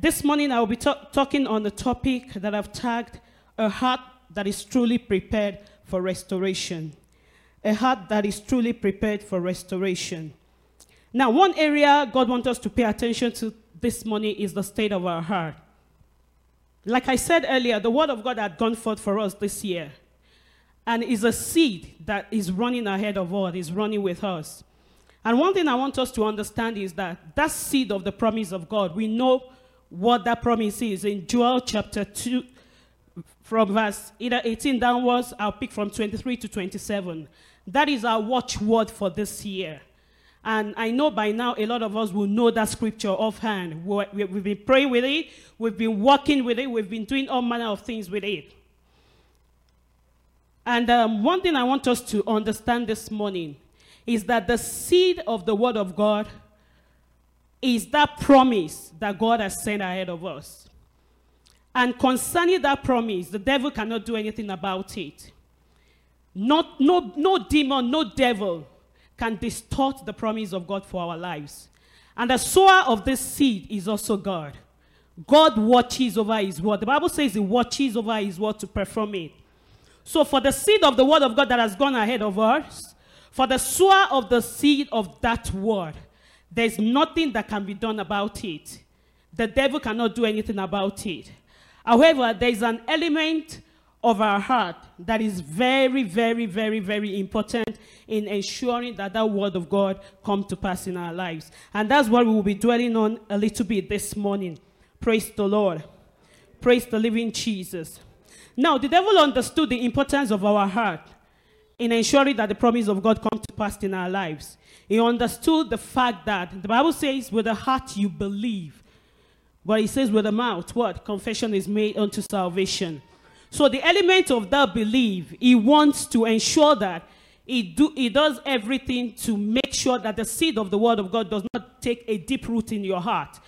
this morning I will be ta- talking on the topic that I've tagged a heart that is truly prepared for restoration. A heart that is truly prepared for restoration. Now, one area God wants us to pay attention to this morning is the state of our heart. Like I said earlier, the word of God had gone forth for us this year and is a seed that is running ahead of us, is running with us. And one thing I want us to understand is that that seed of the promise of God, we know what that promise is in Joel chapter 2, from verse either 18 downwards, I'll pick from 23 to 27. That is our watchword for this year. And I know by now a lot of us will know that scripture offhand. We- We've been praying with it, we've been working with it, we've been doing all manner of things with it. And um, one thing I want us to understand this morning is that the seed of the Word of God is that promise that God has sent ahead of us. And concerning that promise, the devil cannot do anything about it. Not, no, no demon, no devil can distort the promise of God for our lives. And the sower of this seed is also God. God watches over his word. The Bible says he watches over his word to perform it. So, for the seed of the word of God that has gone ahead of us, for the sower of the seed of that word, there's nothing that can be done about it. The devil cannot do anything about it. However, there's an element of our heart that is very, very, very, very important in ensuring that that word of God come to pass in our lives. And that's what we will be dwelling on a little bit this morning. Praise the Lord. Praise the living Jesus. Now, the devil understood the importance of our heart in ensuring that the promise of God come to pass in our lives. He understood the fact that the Bible says, with the heart you believe. But he says, with the mouth, what? Confession is made unto salvation. So the element of that belief, he wants to ensure that he, do, he does everything to make sure that the seed of the word of God does not take a deep root in your heart.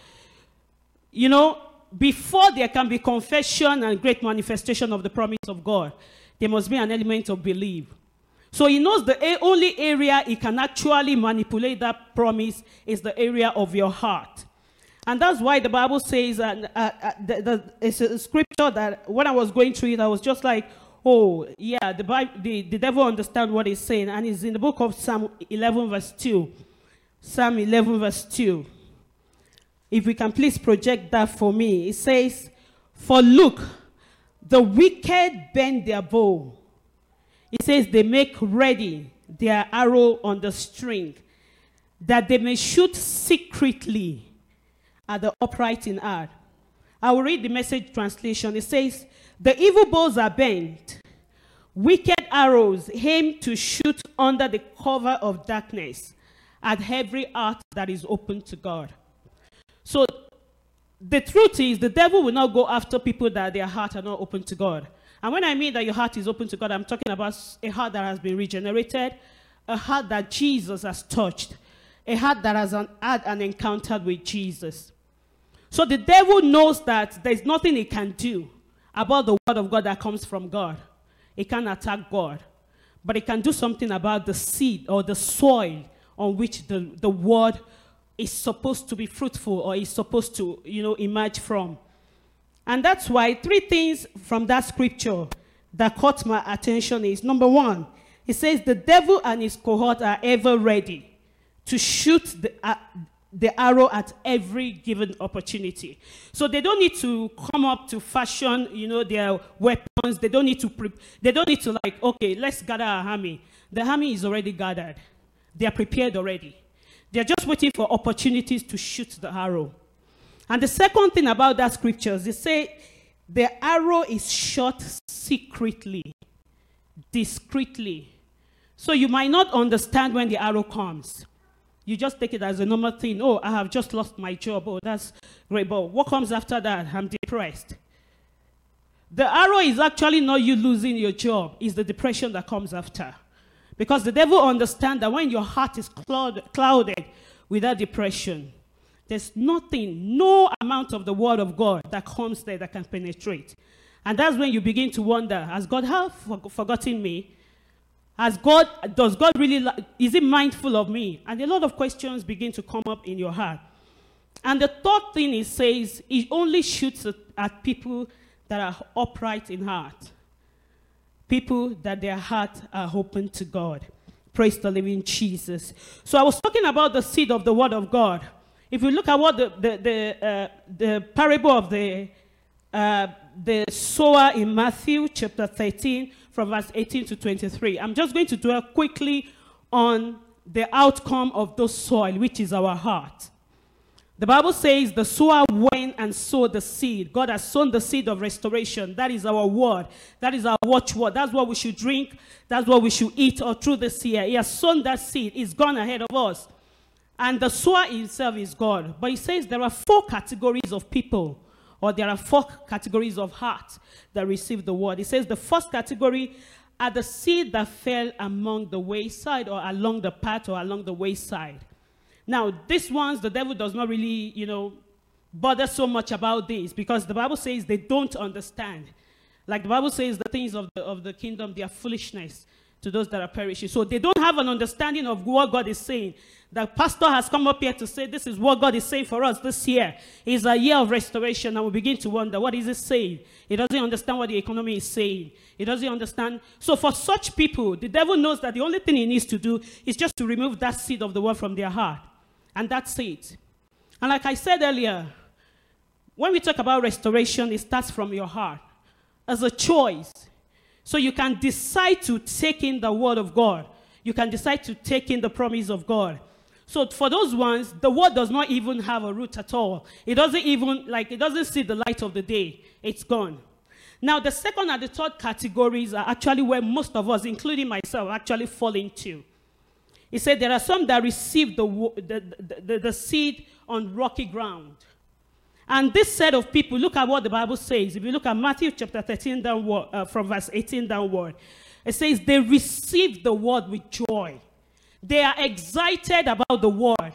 You know, before there can be confession and great manifestation of the promise of God, there must be an element of belief. So he knows the only area he can actually manipulate that promise is the area of your heart. And that's why the Bible says, uh, uh, uh, the, the, it's a scripture that when I was going through it, I was just like, oh, yeah, the, Bible, the, the devil understands what he's saying. And it's in the book of Psalm 11, verse 2. Psalm 11, verse 2. If we can please project that for me. It says, For look, the wicked bend their bow. It says, They make ready their arrow on the string, that they may shoot secretly at the upright in heart. I will read the message translation. It says, The evil bows are bent, wicked arrows aim to shoot under the cover of darkness at every heart that is open to God. So the truth is, the devil will not go after people that their heart are not open to God. And when I mean that your heart is open to God, I'm talking about a heart that has been regenerated, a heart that Jesus has touched, a heart that has an, had an encounter with Jesus. So the devil knows that there's nothing he can do about the word of God that comes from God. He can attack God, but he can do something about the seed or the soil on which the, the word is supposed to be fruitful or is supposed to, you know, emerge from. And that's why three things from that scripture that caught my attention is number one, it says the devil and his cohort are ever ready to shoot the, uh, the arrow at every given opportunity. So they don't need to come up to fashion, you know, their weapons. They don't need to, pre- they don't need to like, okay, let's gather our army. The army is already gathered. They are prepared already. They're just waiting for opportunities to shoot the arrow. And the second thing about that scriptures, they say the arrow is shot secretly, discreetly. So you might not understand when the arrow comes. You just take it as a normal thing. Oh, I have just lost my job. Oh, that's great. But what comes after that? I'm depressed. The arrow is actually not you losing your job, it's the depression that comes after. Because the devil understands that when your heart is clouded with that depression, there's nothing, no amount of the word of God that comes there that can penetrate. And that's when you begin to wonder, has God have forgotten me? Has God, does God really, is he mindful of me? And a lot of questions begin to come up in your heart. And the third thing he says, he only shoots at, at people that are upright in heart. People that their heart are open to God. Praise the living Jesus. So I was talking about the seed of the word of God. If you look at what the, the, the, uh, the parable of the, uh, the sower in Matthew chapter 13, from verse 18 to 23, I'm just going to dwell quickly on the outcome of those soil, which is our heart. The Bible says the sower went and sowed the seed. God has sown the seed of restoration. That is our word. That is our watchword. That's what we should drink. That's what we should eat or through this year. He has sown that seed. He's gone ahead of us. And the sower himself is God. But he says there are four categories of people, or there are four categories of heart that receive the word. He says the first category are the seed that fell among the wayside or along the path or along the wayside. Now, these ones, the devil does not really, you know, bother so much about this because the Bible says they don't understand. Like the Bible says, the things of the, of the kingdom, they are foolishness to those that are perishing. So they don't have an understanding of what God is saying. The pastor has come up here to say, This is what God is saying for us this year. It's a year of restoration, and we begin to wonder, what is it saying? He doesn't understand what the economy is saying. He doesn't understand. So for such people, the devil knows that the only thing he needs to do is just to remove that seed of the word from their heart. And that's it. And like I said earlier, when we talk about restoration, it starts from your heart as a choice. So you can decide to take in the word of God. You can decide to take in the promise of God. So for those ones, the word does not even have a root at all. It doesn't even, like, it doesn't see the light of the day. It's gone. Now, the second and the third categories are actually where most of us, including myself, actually fall into. He said there are some that receive the, the, the, the, seed on rocky ground. And this set of people, look at what the Bible says. If you look at Matthew chapter 13 downward, uh, from verse 18 downward, it says they receive the word with joy. They are excited about the word.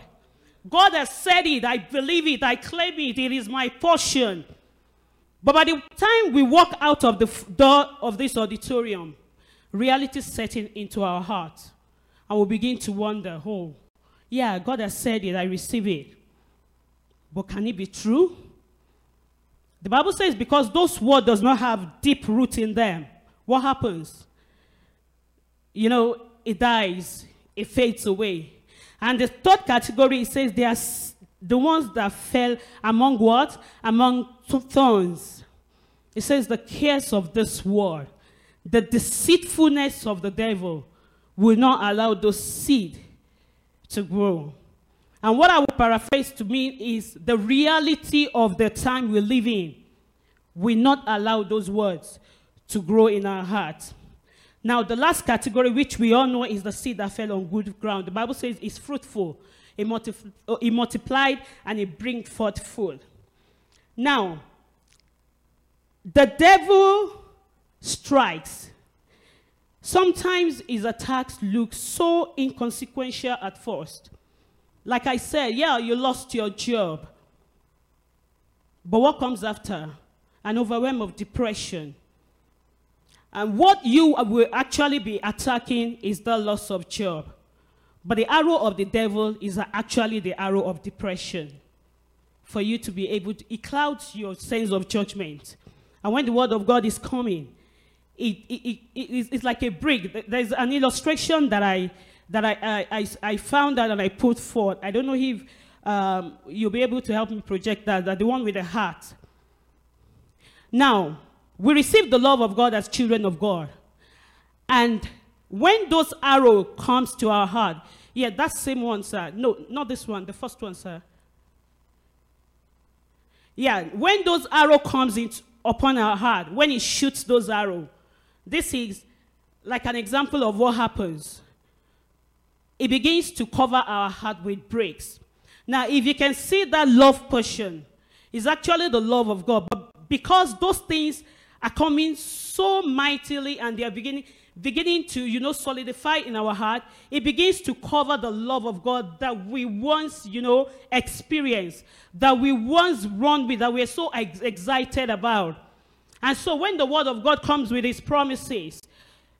God has said it. I believe it. I claim it. It is my portion. But by the time we walk out of the door of this auditorium, reality is setting into our heart. and we'll begin to wonder, oh, yeah, God has said it, I receive it. But can it be true? The Bible says because those words does not have deep root in them, what happens? You know, it dies, it fades away. And the third category, it says they are the ones that fell among what? Among thorns. It says the cares of this world, the deceitfulness of the devil, will not allow those seed to grow. And what I will paraphrase to mean is the reality of the time we live in will not allow those words to grow in our hearts. Now, the last category, which we all know, is the seed that fell on good ground. The Bible says it's fruitful, it, multipl- oh, it multiplied, and it brings forth food. Now, the devil strikes Sometimes his attacks look so inconsequential at first. Like I said, yeah, you lost your job. But what comes after? An overwhelm of depression. And what you will actually be attacking is the loss of job. But the arrow of the devil is actually the arrow of depression. For you to be able to, it clouds your sense of judgment. And when the word of God is coming, it, it, it, it's like a brick. There's an illustration that I, that I, I, I found that and I put forth. I don't know if um, you'll be able to help me project that, that the one with the heart. Now, we receive the love of God as children of God. And when those arrow comes to our heart, yeah, that same one, sir. No, not this one, the first one, sir. Yeah, when those arrow comes in upon our heart, when it shoots those arrow, this is like an example of what happens. It begins to cover our heart with bricks. Now, if you can see that love portion, is actually the love of God. But because those things are coming so mightily and they are beginning, beginning to, you know, solidify in our heart, it begins to cover the love of God that we once, you know, experienced, that we once run with, that we're so ex- excited about. And so when the word of God comes with his promises,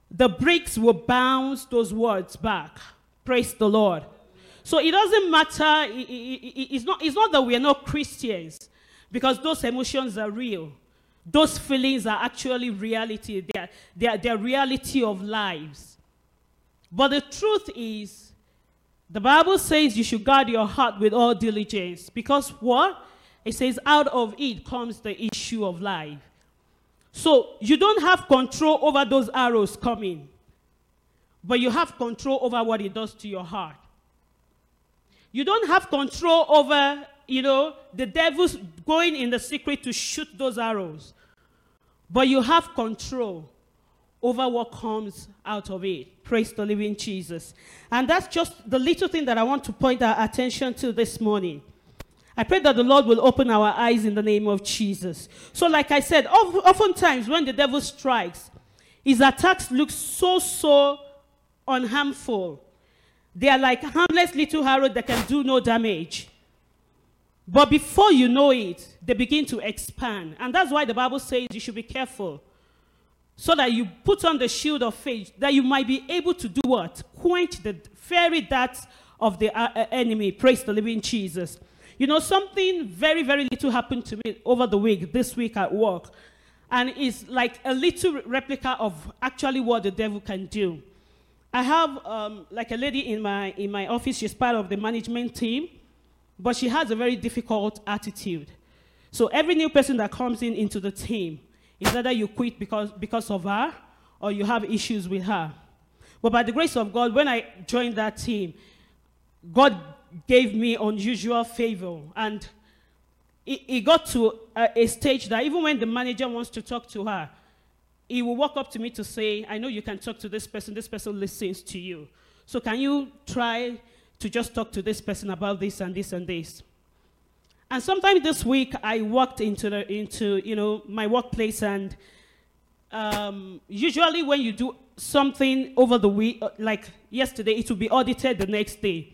the bricks will bounce those words back. Praise the Lord. So it doesn't matter. It's not, it's not that we are not Christians, because those emotions are real. Those feelings are actually reality. They are, they are, they are reality of lives. But the truth is, the Bible says you should guard your heart with all diligence. Because what? It says, out of it comes the issue of life. So you don't have control over those arrows coming, but you have control over what it does to your heart. You don't have control over, you know, the devil's going in the secret to shoot those arrows, but you have control over what comes out of it. Praise the living Jesus. And that's just the little thing that I want to point our attention to this morning. I pray that the Lord will open our eyes in the name of Jesus. So, like I said, oftentimes when the devil strikes, his attacks look so, so unharmful. They are like harmless little arrows that can do no damage. But before you know it, they begin to expand. And that's why the Bible says you should be careful. So that you put on the shield of faith, that you might be able to do what? Quench the fiery darts of the uh, uh, enemy. Praise the living Jesus. You know, something very, very little happened to me over the week, this week at work. And it's like a little replica of actually what the devil can do. I have um, like a lady in my, in my office, she's part of the management team, but she has a very difficult attitude. So every new person that comes in into the team, is either you quit because, because of her or you have issues with her. But by the grace of God, when I joined that team, God gave me unusual favor. And it, it got to a, a, stage that even when the manager wants to talk to her, he will walk up to me to say, I know you can talk to this person, this person listens to you. So can you try to just talk to this person about this and this and this? And sometime this week, I walked into, the, into you know, my workplace, and um, usually when you do something over the week, uh, like yesterday, it will be audited the next day.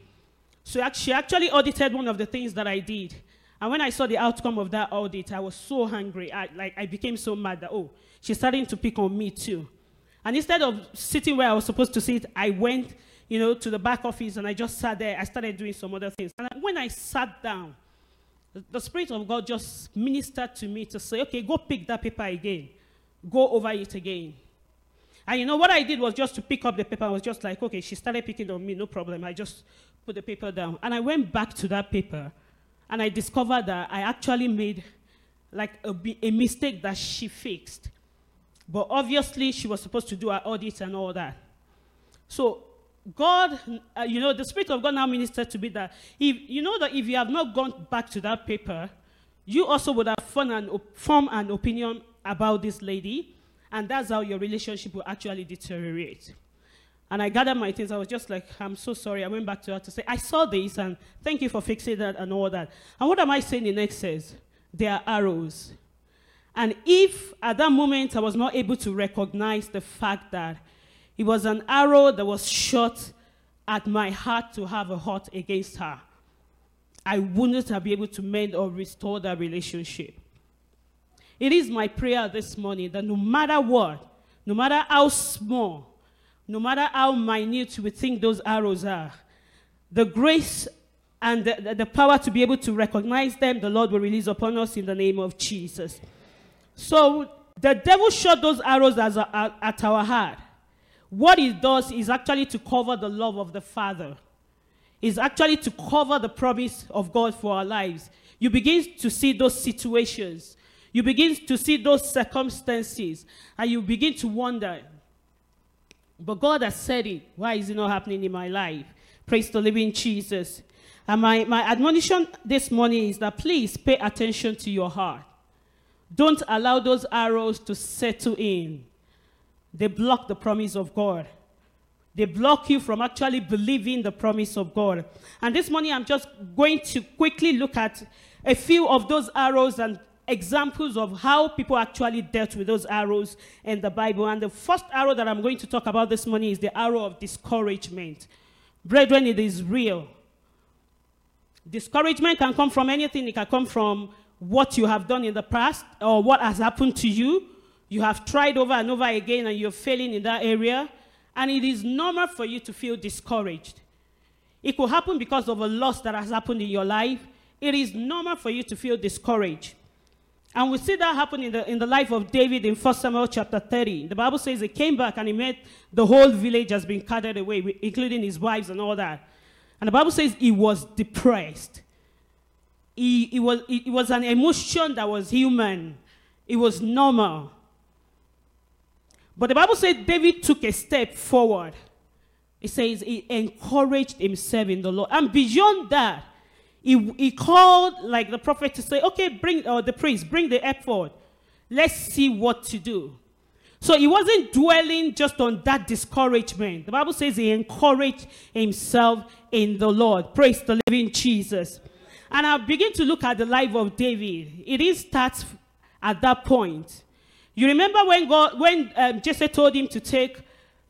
So she actually audited one of the things that I did. And when I saw the outcome of that audit, I was so hungry. I, like, I became so mad that, oh, she's starting to pick on me too. And instead of sitting where I was supposed to sit, I went, you know, to the back office and I just sat there. I started doing some other things. And when I sat down, the, Spirit of God just ministered to me to say, okay, go pick that paper again. Go over it again. And you know what I did was just to pick up the paper. I was just like, okay, she started picking on me, no problem. I just put the paper down. And I went back to that paper and I discovered that I actually made like a, a mistake that she fixed. But obviously, she was supposed to do her audit and all that. So, God, uh, you know, the Spirit of God now ministered to me that if you know that if you have not gone back to that paper, you also would have formed an, formed an opinion about this lady, and that's how your relationship will actually deteriorate. And I gathered my things. I was just like, I'm so sorry. I went back to her to say, I saw this and thank you for fixing that and all that. And what am I saying the next says? They are arrows. And if at that moment I was not able to recognize the fact that it was an arrow that was shot at my heart to have a heart against her, I wouldn't have been able to mend or restore that relationship. It is my prayer this morning that no matter what, no matter how small, no matter how minute we think those arrows are, the grace and the, the, power to be able to recognize them, the Lord will release upon us in the name of Jesus. So the devil shot those arrows a, at our heart. What it does is actually to cover the love of the Father. Is actually to cover the promise of God for our lives. You begin to see those situations. You begin to see those circumstances. And you begin to wonder, but God has said it. Why is it not happening in my life? Praise the living Jesus. And my, my admonition this morning is that please pay attention to your heart. Don't allow those arrows to settle in. They block the promise of God. They block you from actually believing the promise of God. And this morning, I'm just going to quickly look at a few of those arrows and examples of how people actually dealt with those arrows in the Bible. And the first arrow that I'm going to talk about this morning is the arrow of discouragement. Brethren, it is real. Discouragement can come from anything, it can come from what you have done in the past or what has happened to you. You have tried over and over again and you're failing in that area. And it is normal for you to feel discouraged. It could happen because of a loss that has happened in your life. It is normal for you to feel discouraged. And we see that happen in the, in the life of David in 1 Samuel chapter 30. The Bible says he came back and he met the whole village has been carted away, including his wives and all that. And the Bible says he was depressed. He, he was, it was an emotion that was human, it was normal. But the Bible says David took a step forward. It says he encouraged himself in the Lord. And beyond that, he, he called like the prophet to say, okay, bring uh, the priest, bring the ephod. Let's see what to do. So he wasn't dwelling just on that discouragement. The Bible says he encouraged himself in the Lord. Praise the living Jesus. And I begin to look at the life of David. It starts at that point. You remember when God, when um, Jesse told him to take,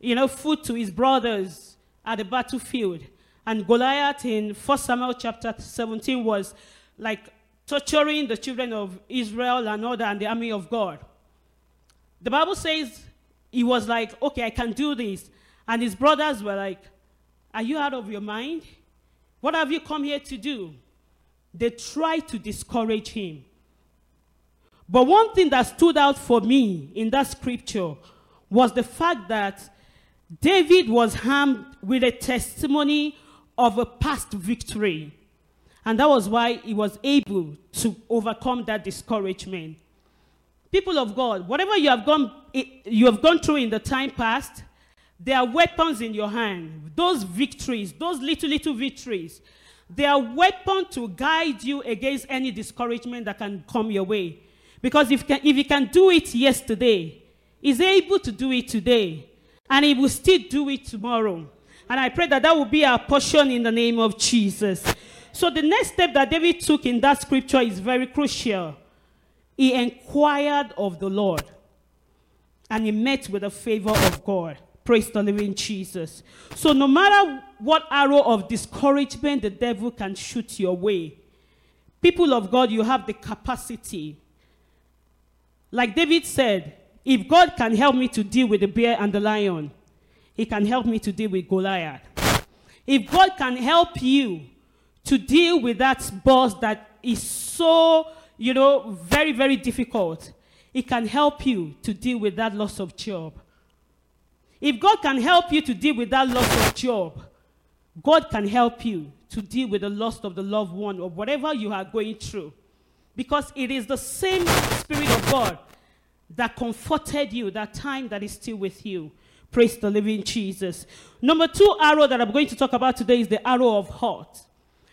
you know, food to his brothers at the battlefield, and Goliath in 1 Samuel chapter 17 was like torturing the children of Israel and that, and the army of God. The Bible says he was like, okay, I can do this. And his brothers were like, are you out of your mind? What have you come here to do? They tried to discourage him. But one thing that stood out for me in that scripture was the fact that David was harmed with a testimony of a past victory. And that was why he was able to overcome that discouragement. People of God, whatever you have gone, eh, you have gone through in the time past, there are weapons in your hand. Those victories, those little, little victories, they are weapons to guide you against any discouragement that can come your way. Because if, can, if he can do it yesterday, he's able to do it today. And he will still do it tomorrow. And I pray that that will be our portion in the name of Jesus. So the next step that David took in that scripture is very crucial. He inquired of the Lord. And he met with the favor of God. Praise the living Jesus. So, no matter what arrow of discouragement the devil can shoot your way, people of God, you have the capacity. Like David said, if God can help me to deal with the bear and the lion, he can help me to deal with Goliath. If God can help you to deal with that boss that is so, you know, very, very difficult, He can help you to deal with that loss of job. If God can help you to deal with that loss of job, God can help you to deal with the loss of the loved one or whatever you are going through. Because it is the same Spirit of God that comforted you that time that is still with you. Praise the living Jesus. Number two arrow that I'm going to talk about today is the arrow of heart.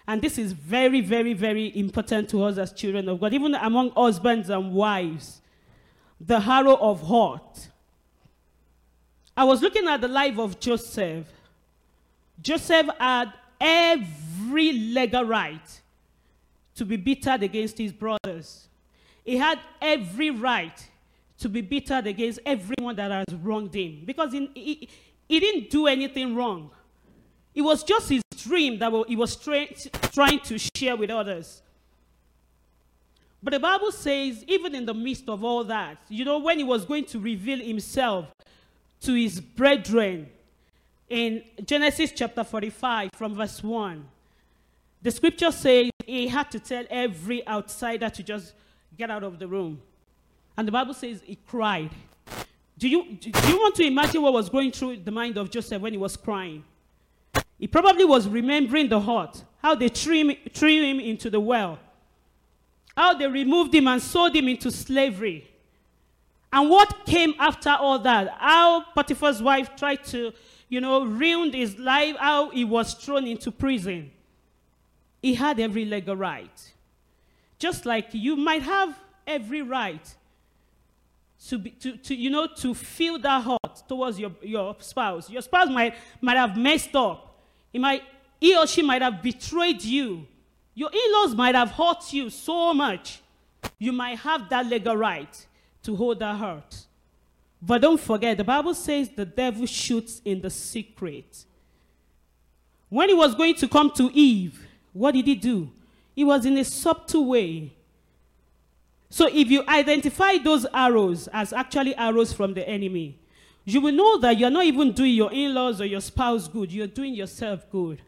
And this is very, very, very important to us as children of God, even among husbands and wives. The arrow of heart. I was looking at the life of Joseph. Joseph had every legal right to be bittered against his brothers. He had every right to be bittered against everyone that has wronged him because he, he, didn't do anything wrong. It was just his dream that he was trying to share with others. But the Bible says, even in the midst of all that, you know, when he was going to reveal himself to his brethren in Genesis chapter 45 from verse 1. The scripture says he had to tell every outsider to just get out of the room. And the Bible says he cried. Do you, do you want to imagine what was going through the mind of Joseph when he was crying? He probably was remembering the hurt, how they threw him, threw him into the well, how they removed him and sold him into slavery, and what came after all that? How Potiphar's wife tried to, you know, ruin his life, how he was thrown into prison. He had every legal right. Just like you might have every right to, be, to, to, you know, to feel that hurt towards your, your spouse. Your spouse might, might have messed up. He, might, he or she might have betrayed you. Your in-laws might have hurt you so much. You might have that legal right to hold that hurt. But don't forget, the Bible says the devil shoots in the secret. When he was going to come to Eve, what did he do? He was in a subtle way. So if you identify those arrows as actually arrows from the enemy, you will know that you're not even doing your in laws or your spouse good, you're doing yourself good.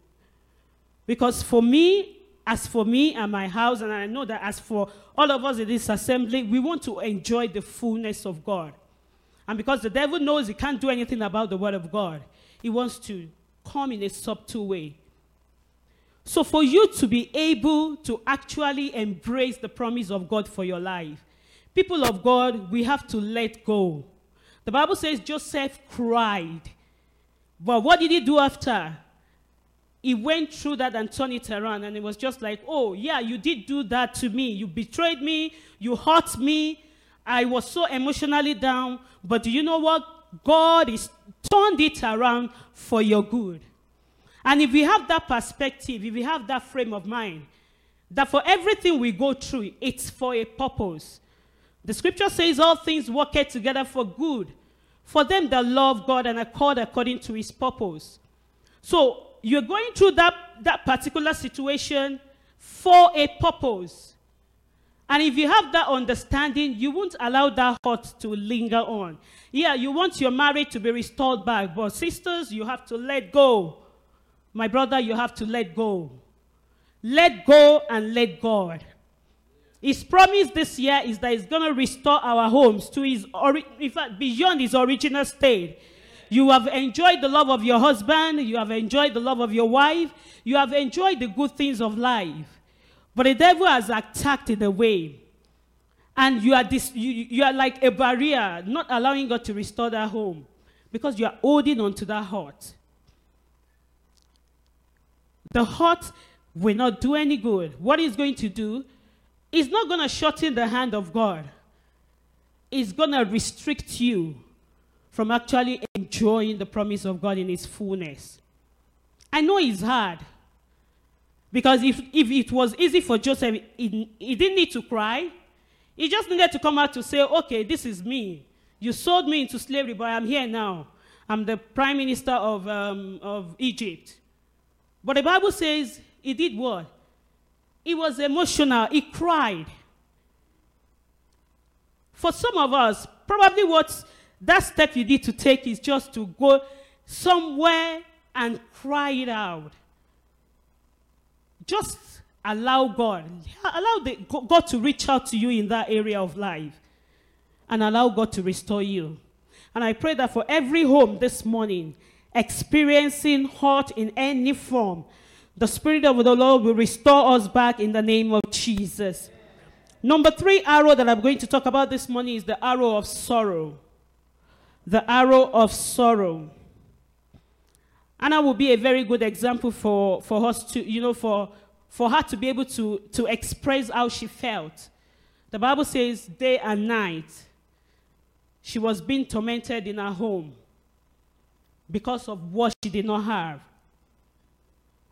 Because for me, as for me and my house, and I know that as for all of us in this assembly, we want to enjoy the fullness of God. And because the devil knows he can't do anything about the word of God, he wants to come in a subtle way. So, for you to be able to actually embrace the promise of God for your life, people of God, we have to let go. The Bible says Joseph cried. But what did he do after? He went through that and turned it around, and it was just like, oh, yeah, you did do that to me. You betrayed me, you hurt me. I was so emotionally down. But do you know what? God is turned it around for your good. And if we have that perspective, if we have that frame of mind, that for everything we go through, it's for a purpose. The scripture says all things work together for good for them that love God and accord according to his purpose. So you're going through that, that particular situation for a purpose. And if you have that understanding, you won't allow that hurt to linger on. Yeah, you want your marriage to be restored back, but sisters, you have to let go. My brother, you have to let go. Let go and let God. His promise this year is that he's going to restore our homes to his, in fact, beyond his original state. You have enjoyed the love of your husband. You have enjoyed the love of your wife. You have enjoyed the good things of life. But the devil has attacked in a way. And you are, this, you, you are like a barrier, not allowing God to restore that home because you are holding on to that heart. The heart will not do any good. What it's going to do it's not going to shorten the hand of God. It's going to restrict you from actually enjoying the promise of God in its fullness. I know it's hard. Because if, if it was easy for Joseph, he, he didn't need to cry. He just needed to come out to say, okay, this is me. You sold me into slavery, but I'm here now. I'm the prime minister of, um, of Egypt. But the Bible says he did what? He was emotional. He cried. For some of us, probably what that step you need to take is just to go somewhere and cry it out. Just allow God, allow the, God to reach out to you in that area of life and allow God to restore you. And I pray that for every home this morning experiencing hurt in any form, the Spirit of the Lord will restore us back in the name of Jesus. Number three arrow that I'm going to talk about this morning is the arrow of sorrow. The arrow of sorrow. Hannah will be a very good example for, for us to, you know, for, for her to be able to, to express how she felt. The Bible says, day and night, she was being tormented in her home because of what she did not have.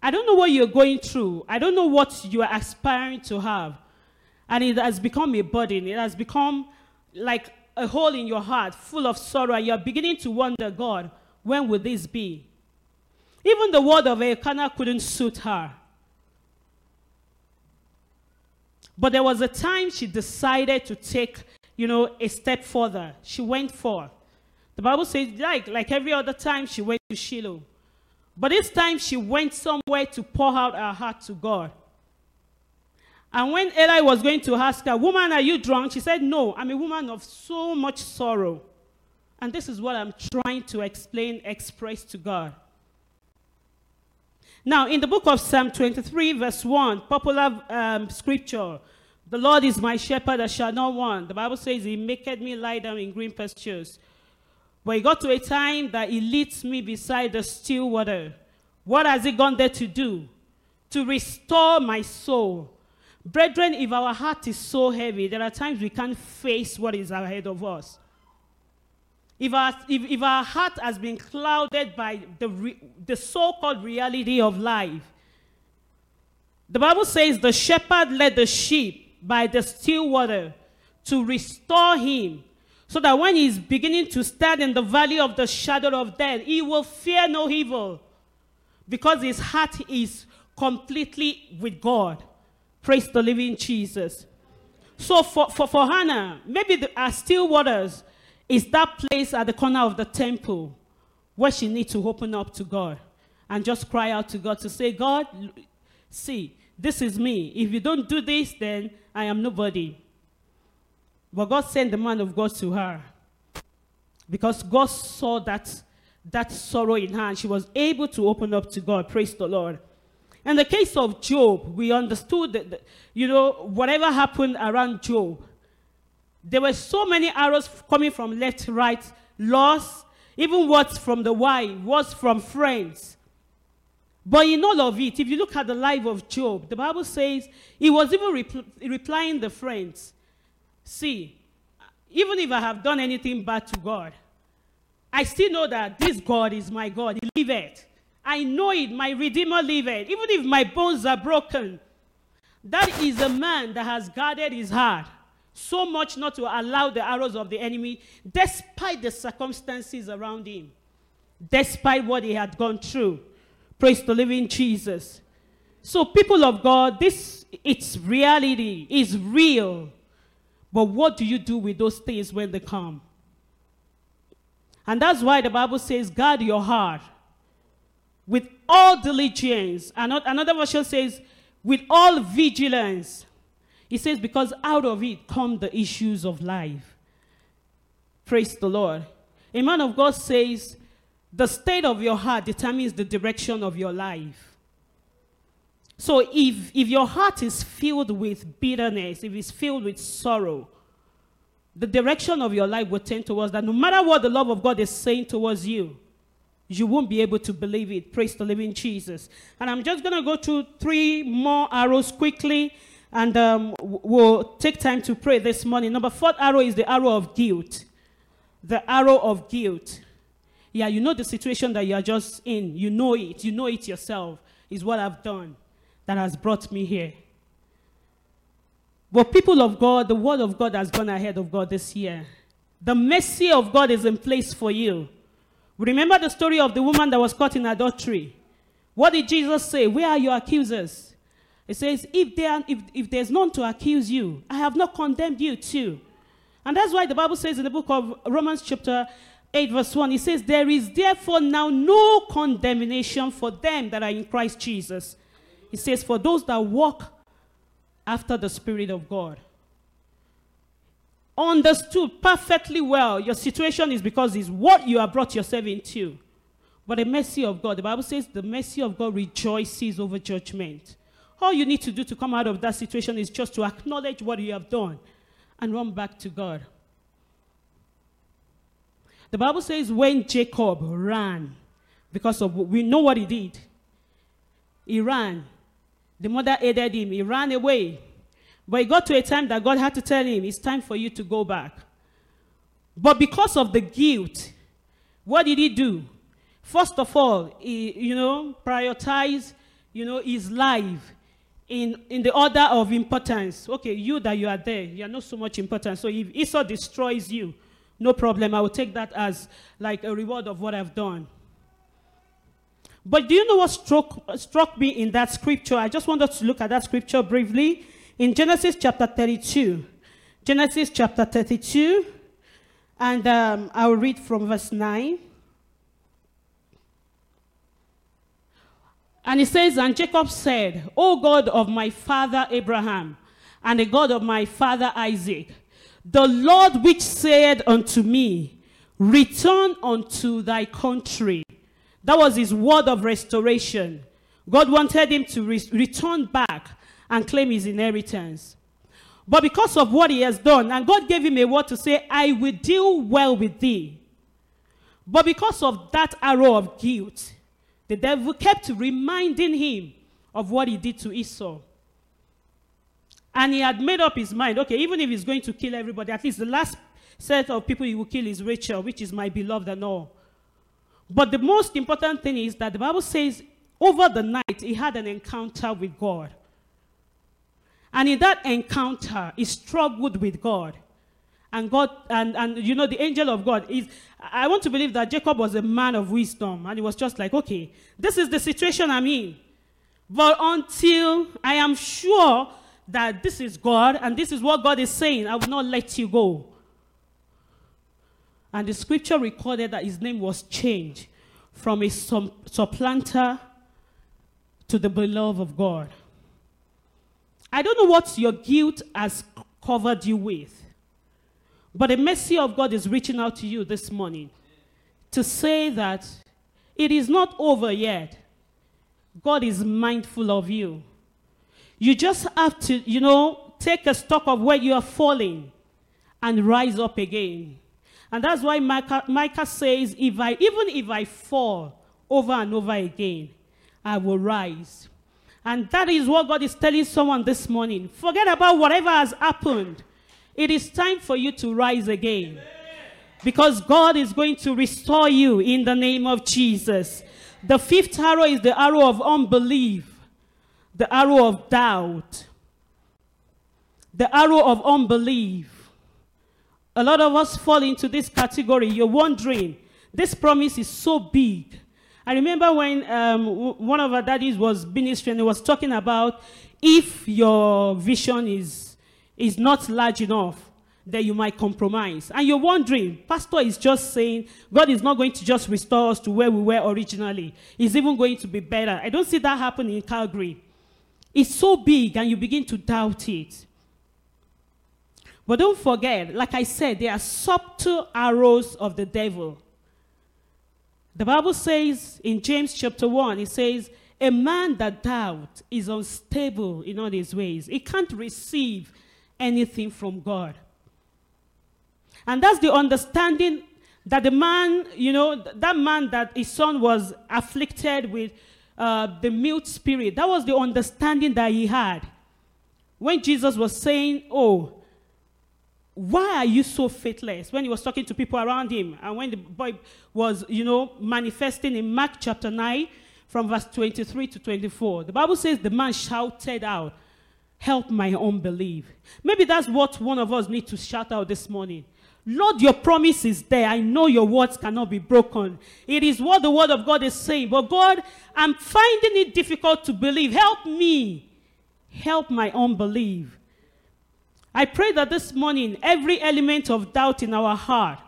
I don't know what you're going through. I don't know what you are aspiring to have. And it has become a burden. It has become like a hole in your heart full of sorrow. And you're beginning to wonder, God, when will this be? Even the word of Elkanah couldn't suit her. But there was a time she decided to take, you know, a step further. She went forth. The Bible says, like, like every other time, she went to Shiloh. But this time she went somewhere to pour out her heart to God. And when Eli was going to ask her, Woman, are you drunk? She said, No, I'm a woman of so much sorrow. And this is what I'm trying to explain, express to God. Now, in the book of Psalm 23, verse 1, popular um, scripture, the Lord is my shepherd, I shall not want. The Bible says, He maketh me lie down in green pastures. But it got to a time that he leads me beside the still water. What has he gone there to do? To restore my soul. Brethren, if our heart is so heavy, there are times we can't face what is ahead of us. If our, if, if our heart has been clouded by the, re, the so called reality of life, the Bible says the shepherd led the sheep by the still water to restore him so that when he's beginning to stand in the valley of the shadow of death, he will fear no evil because his heart is completely with God. Praise the living Jesus. So for, for, for Hannah, maybe the uh, still waters is that place at the corner of the temple where she needs to open up to God and just cry out to God to say, God, See, this is me. If you don't do this, then I am nobody. But God sent the man of God to her because God saw that, that sorrow in her and she was able to open up to God. Praise the Lord. In the case of Job, we understood that, that, you know, whatever happened around Job, there were so many arrows coming from left, right, loss, even words from the wife, words from friends. But in all of it, if you look at the life of Job, the Bible says he was even repl- replying the friends, See, even if I have done anything bad to God, I still know that this God is my God. He liveth. I know it. My Redeemer liveth. Even if my bones are broken, that is a man that has guarded his heart so much not to allow the arrows of the enemy, despite the circumstances around him, despite what he had gone through. Praise the living Jesus. So, people of God, this it's reality, is real. But what do you do with those things when they come? And that's why the Bible says, guard your heart with all diligence. Another version says, with all vigilance. He says, because out of it come the issues of life. Praise the Lord. A man of God says, the state of your heart determines the direction of your life. So if, if your heart is filled with bitterness, if it's filled with sorrow, the direction of your life will tend towards that. No matter what the love of God is saying towards you, you won't be able to believe it. Praise the living Jesus. And I'm just going to go through three more arrows quickly, and um, we'll take time to pray this morning. Number four arrow is the arrow of guilt. The arrow of guilt. Yeah, you know the situation that you are just in. You know it. You know it yourself. Is what I've done that has brought me here. But people of God, the word of God has gone ahead of God this year. The mercy of God is in place for you. Remember the story of the woman that was caught in adultery. What did Jesus say? Where are your accusers? He says, if, if, if there's none to accuse you, I have not condemned you too. And that's why the Bible says in the book of Romans, chapter 8, verse 1, it says, There is therefore now no condemnation for them that are in Christ Jesus. He says, For those that walk after the Spirit of God. Understood perfectly well your situation is because it's what you have brought yourself into. But the mercy of God, the Bible says the mercy of God rejoices over judgment. All you need to do to come out of that situation is just to acknowledge what you have done and run back to God. The Bible says when Jacob ran, because of we know what he did, he ran the mother aided him. He ran away. But it got to a time that God had to tell him, it's time for you to go back. But because of the guilt, what did he do? First of all, he, you know, prioritize, you know, his life in, in the order of importance. Okay, you that you are there, you are not so much important. So if Esau destroys you, no problem. I will take that as like a reward of what I've done. But do you know what struck, struck me in that scripture? I just wanted to look at that scripture briefly. In Genesis chapter 32. Genesis chapter 32. And um, I'll read from verse 9. And it says, And Jacob said, O God of my father Abraham, and the God of my father Isaac, the Lord which said unto me, Return unto thy country that was his word of restoration. God wanted him to re return back and claim his inheritance. But because of what he has done, and God gave him a word to say, I will deal well with thee. But because of that arrow of guilt, the devil kept reminding him of what he did to Esau. And he had made up his mind okay, even if he's going to kill everybody, at least the last set of people he will kill is Rachel, which is my beloved and all. But the most important thing is that the Bible says over the night he had an encounter with God. And in that encounter, he struggled with God. And God, and, and you know, the angel of God is, I want to believe that Jacob was a man of wisdom. And he was just like, okay, this is the situation I'm in. But until I am sure that this is God and this is what God is saying, I will not let you go. And the scripture recorded that his name was changed from a supplanter to the beloved of God. I don't know what your guilt has covered you with, but the mercy of God is reaching out to you this morning to say that it is not over yet. God is mindful of you. You just have to, you know, take a stock of where you are falling and rise up again. And that's why Micah, Micah says, if I, even if I fall over and over again, I will rise. And that is what God is telling someone this morning. Forget about whatever has happened. It is time for you to rise again. Because God is going to restore you in the name of Jesus. The fifth arrow is the arrow of unbelief, the arrow of doubt, the arrow of unbelief. A lot of us fall into this category. You're wondering, this promise is so big. I remember when um, one of our daddies was ministering, he was talking about if your vision is, is not large enough, then you might compromise. And you're wondering, Pastor is just saying God is not going to just restore us to where we were originally. He's even going to be better. I don't see that happening in Calgary. It's so big, and you begin to doubt it. But don't forget, like I said, there are subtle arrows of the devil. The Bible says in James chapter 1, it says, A man that doubts is unstable in all his ways. He can't receive anything from God. And that's the understanding that the man, you know, that man that his son was afflicted with uh, the mute spirit, that was the understanding that he had. When Jesus was saying, Oh, why are you so faithless? When he was talking to people around him, and when the boy was, you know, manifesting in Mark chapter 9, from verse 23 to 24, the Bible says the man shouted out, Help my unbelief. Maybe that's what one of us need to shout out this morning. Lord, your promise is there. I know your words cannot be broken. It is what the word of God is saying. But God, I'm finding it difficult to believe. Help me. Help my unbelief. I pray that this morning, every element of doubt in our heart,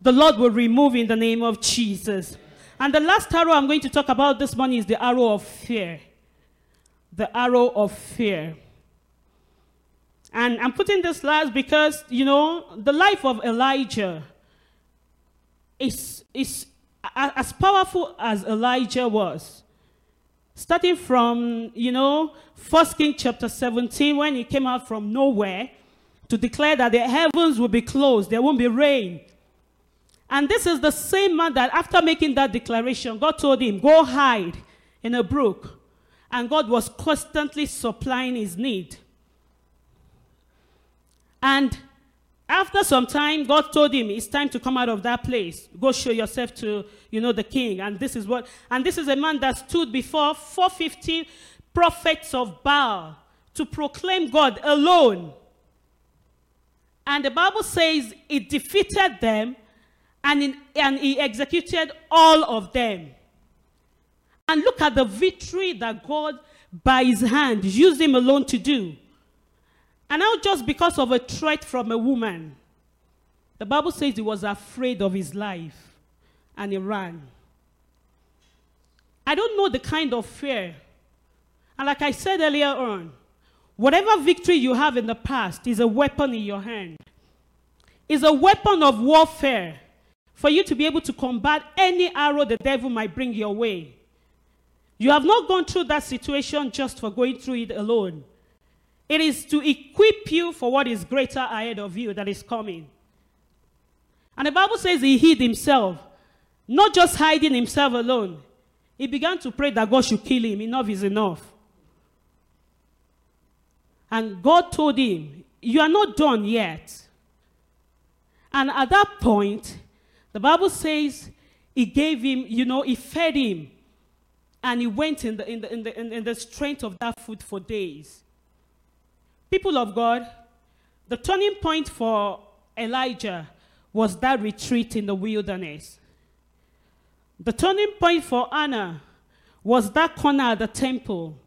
the Lord will remove in the name of Jesus. And the last arrow I'm going to talk about this morning is the arrow of fear. The arrow of fear. And I'm putting this last because, you know, the life of Elijah is, is as powerful as Elijah was. Starting from, you know, First King chapter 17, when he came out from nowhere to declare that the heavens will be closed, there won't be rain. And this is the same man that after making that declaration, God told him, Go hide in a brook. And God was constantly supplying his need. And after some time, God told him, It's time to come out of that place. Go show yourself to, you know, the king. And this is what, and this is a man that stood before 450 prophets of Baal to proclaim God alone. And the Bible says he defeated them and, in, and he executed all of them. And look at the victory that God, by his hand, used him alone to do. And now, just because of a threat from a woman, the Bible says he was afraid of his life and he ran. I don't know the kind of fear. And like I said earlier on, Whatever victory you have in the past is a weapon in your hand. Is a weapon of warfare for you to be able to combat any arrow the devil might bring your way. You have not gone through that situation just for going through it alone. It is to equip you for what is greater ahead of you that is coming. And the Bible says he hid himself, not just hiding himself alone. He began to pray that God should kill him. Enough is enough. And God told him, You are not done yet. And at that point, the Bible says he gave him, you know, he fed him. And he went in the, in the, in the, in the strength of that food for days. People of God, the turning point for Elijah was that retreat in the wilderness. The turning point for Hannah was that corner at the temple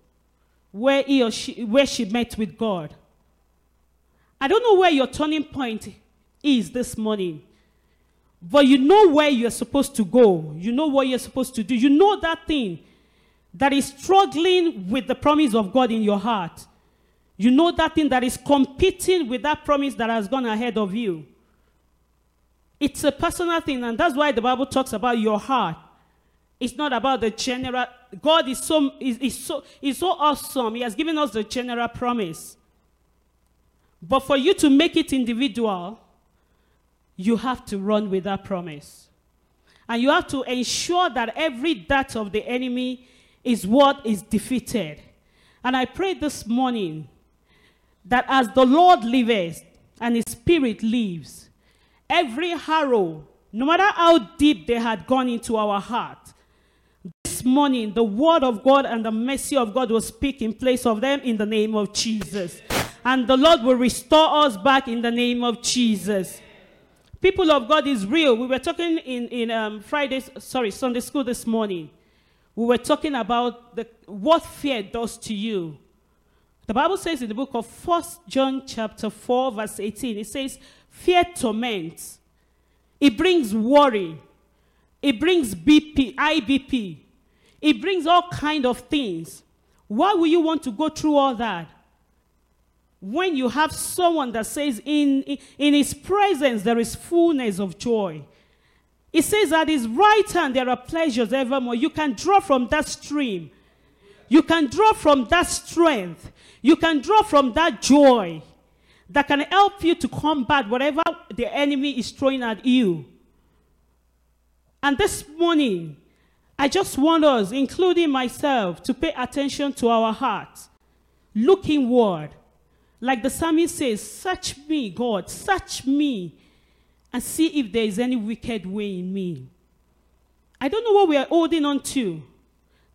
where he or she where she met with God. I don't know where your turning point is this morning. But you know where you're supposed to go. You know what you're supposed to do. You know that thing that is struggling with the promise of God in your heart. You know that thing that is competing with that promise that has gone ahead of you. It's a personal thing, and that's why the Bible talks about your heart. It's not about the general. God is so is, is so is so awesome. He has given us the general promise. But for you to make it individual, you have to run with that promise. And you have to ensure that every dart of the enemy is what is defeated. And I pray this morning that as the Lord lives and his spirit lives, every harrow, no matter how deep they had gone into our heart, morning the word of God and the mercy of God will speak in place of them in the name of Jesus. And the Lord will restore us back in the name of Jesus. People of God is real. We were talking in, in um, Friday's, sorry, Sunday school this morning. We were talking about the, what fear does to you. The Bible says in the book of First John chapter 4 verse 18, it says, fear torments. It brings worry. It brings BP, IBP. It brings all kind of things. Why would you want to go through all that? when you have someone that says, in, in his presence there is fullness of joy. It says at his right hand there are pleasures evermore. You can draw from that stream. You can draw from that strength. You can draw from that joy that can help you to combat whatever the enemy is throwing at you. And this morning, I just want us, including myself, to pay attention to our hearts, look inward, like the psalmist says, Search me, God, search me, and see if there is any wicked way in me. I don't know what we are holding on to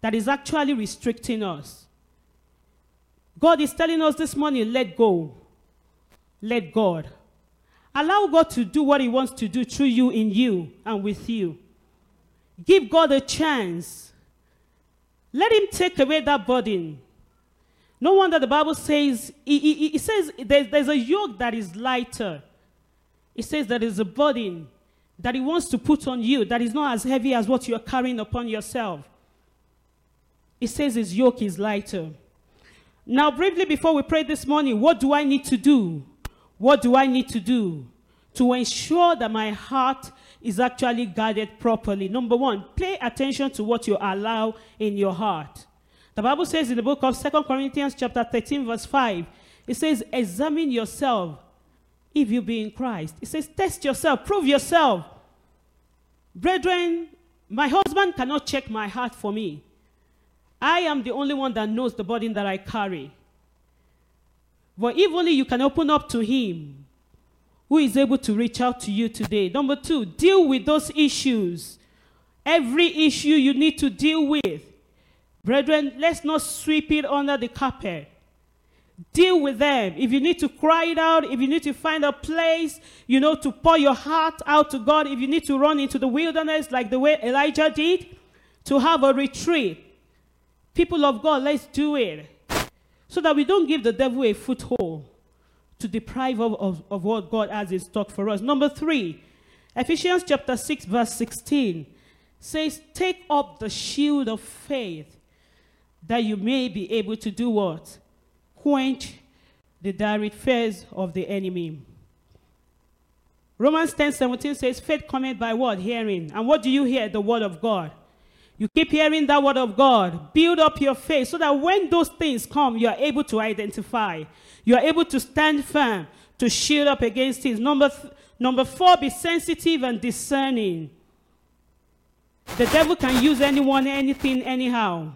that is actually restricting us. God is telling us this morning, let go. Let God. Allow God to do what He wants to do through you, in you, and with you. Give God a chance. Let Him take away that burden. No wonder the Bible says, it, says there's, there's a yoke that is lighter. It says there is a burden that he wants to put on you that is not as heavy as what you are carrying upon yourself. It says his yoke is lighter. Now, briefly before we pray this morning, what do I need to do? What do I need to do to ensure that my heart is actually guarded properly? Number one, pay attention to what you allow in your heart. The Bible says in the book of Second Corinthians chapter 13 verse 5, it says, examine yourself if you be in Christ. It says, test yourself, prove yourself. Brethren, my husband cannot check my heart for me. I am the only one that knows the burden that I carry. But if only you can open up to him, who is able to reach out to you today. Number two, deal with those issues. Every issue you need to deal with. Brethren, let's not sweep it under the carpet. Deal with them. If you need to cry it out, if you need to find a place, you know, to pour your heart out to God, if you need to run into the wilderness like the way Elijah did, to have a retreat. People of God, let's do it. So that we don't give the devil a foothold to deprive of, of, of what God has in stock for us. Number three, Ephesians chapter 6, verse 16 says, Take up the shield of faith that you may be able to do what? Quench the direct fears of the enemy. Romans 10 17 says, Faith cometh by what? Hearing. And what do you hear? The word of God. You keep hearing that word of God. Build up your faith so that when those things come, you are able to identify. You are able to stand firm, to shield up against things. Number, number four, be sensitive and discerning. The devil can use anyone, anything, anyhow.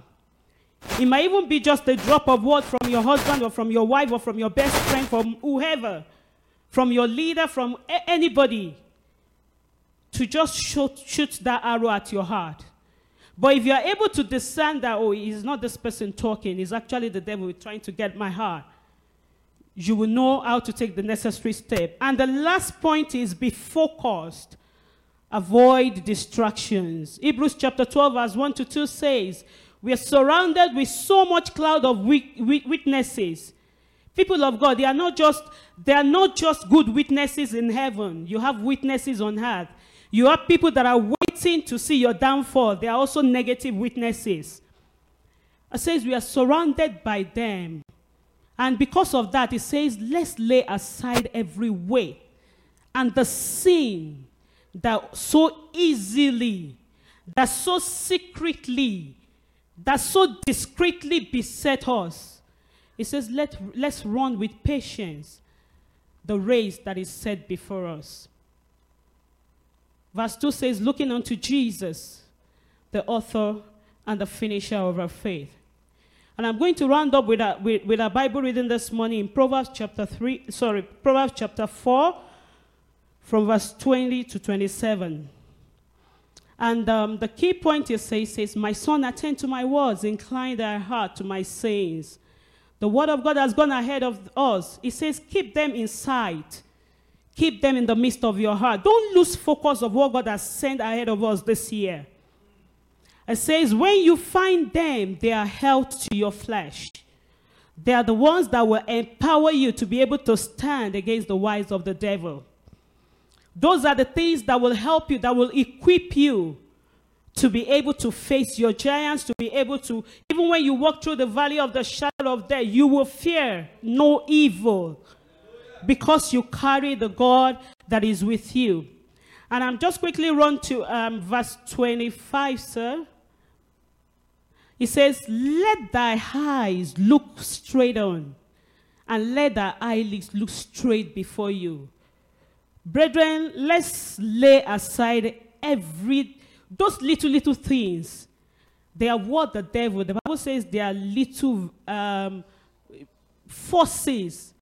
It might even be just a drop of word from your husband or from your wife or from your best friend, from whoever, from your leader, from anybody, to just shoot, shoot that arrow at your heart. But if you are able to discern that, oh, it's not this person talking, it's actually the devil trying to get my heart, you will know how to take the necessary step. And the last point is be focused. Avoid distractions. Hebrews chapter 12, verse 1 to 2 says, we are surrounded with so much cloud of witnesses. People of God, they are not just they are not just good witnesses in heaven. You have witnesses on earth. You have people that are waiting to see your downfall. They are also negative witnesses. It says we are surrounded by them. And because of that, it says, let's lay aside every weight and the sin that so easily, that so secretly, that so discreetly beset us. It says, Let, let's run with patience the race that is set before us. Verse 2 says, Looking unto Jesus, the author and the finisher of our faith. And I'm going to round up with a, with, with a Bible reading this morning in Proverbs chapter 3, sorry, Proverbs chapter 4, from verse 20 to 27. And um, the key point is says, says, My son, attend to my words, incline thy heart to my sayings. The word of God has gone ahead of us. It says, Keep them in sight, keep them in the midst of your heart. Don't lose focus of what God has sent ahead of us this year. It says, When you find them, they are health to your flesh. They are the ones that will empower you to be able to stand against the wiles of the devil. Those are the things that will help you, that will equip you to be able to face your giants, to be able to, even when you walk through the valley of the shadow of death, you will fear no evil because you carry the God that is with you. And I'm just quickly run to um, verse 25, sir. He says, Let thy eyes look straight on, and let thy eyelids look straight before you. Brethren, let's lay aside every those little little things. They are what the devil. The Bible says they are little um, forces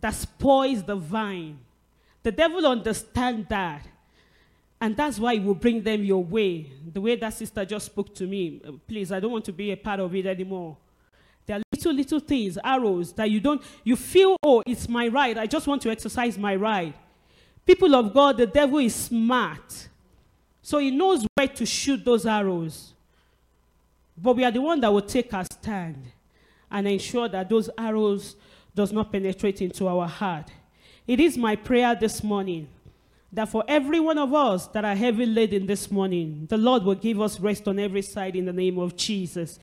that spoils the vine. The devil understands that. And that's why he will bring them your way. The way that sister just spoke to me. Uh, please, I don't want to be a part of it anymore. There are little, little things, arrows that you don't, you feel, oh, it's my right. I just want to exercise my right. People of God, the devil is smart. So he knows where to shoot those arrows. But we are the one that will take our stand and ensure that those arrows does not penetrate into our heart. It is my prayer this morning that for every one of us that are heavy laden this morning, the Lord will give us rest on every side in the name of Jesus.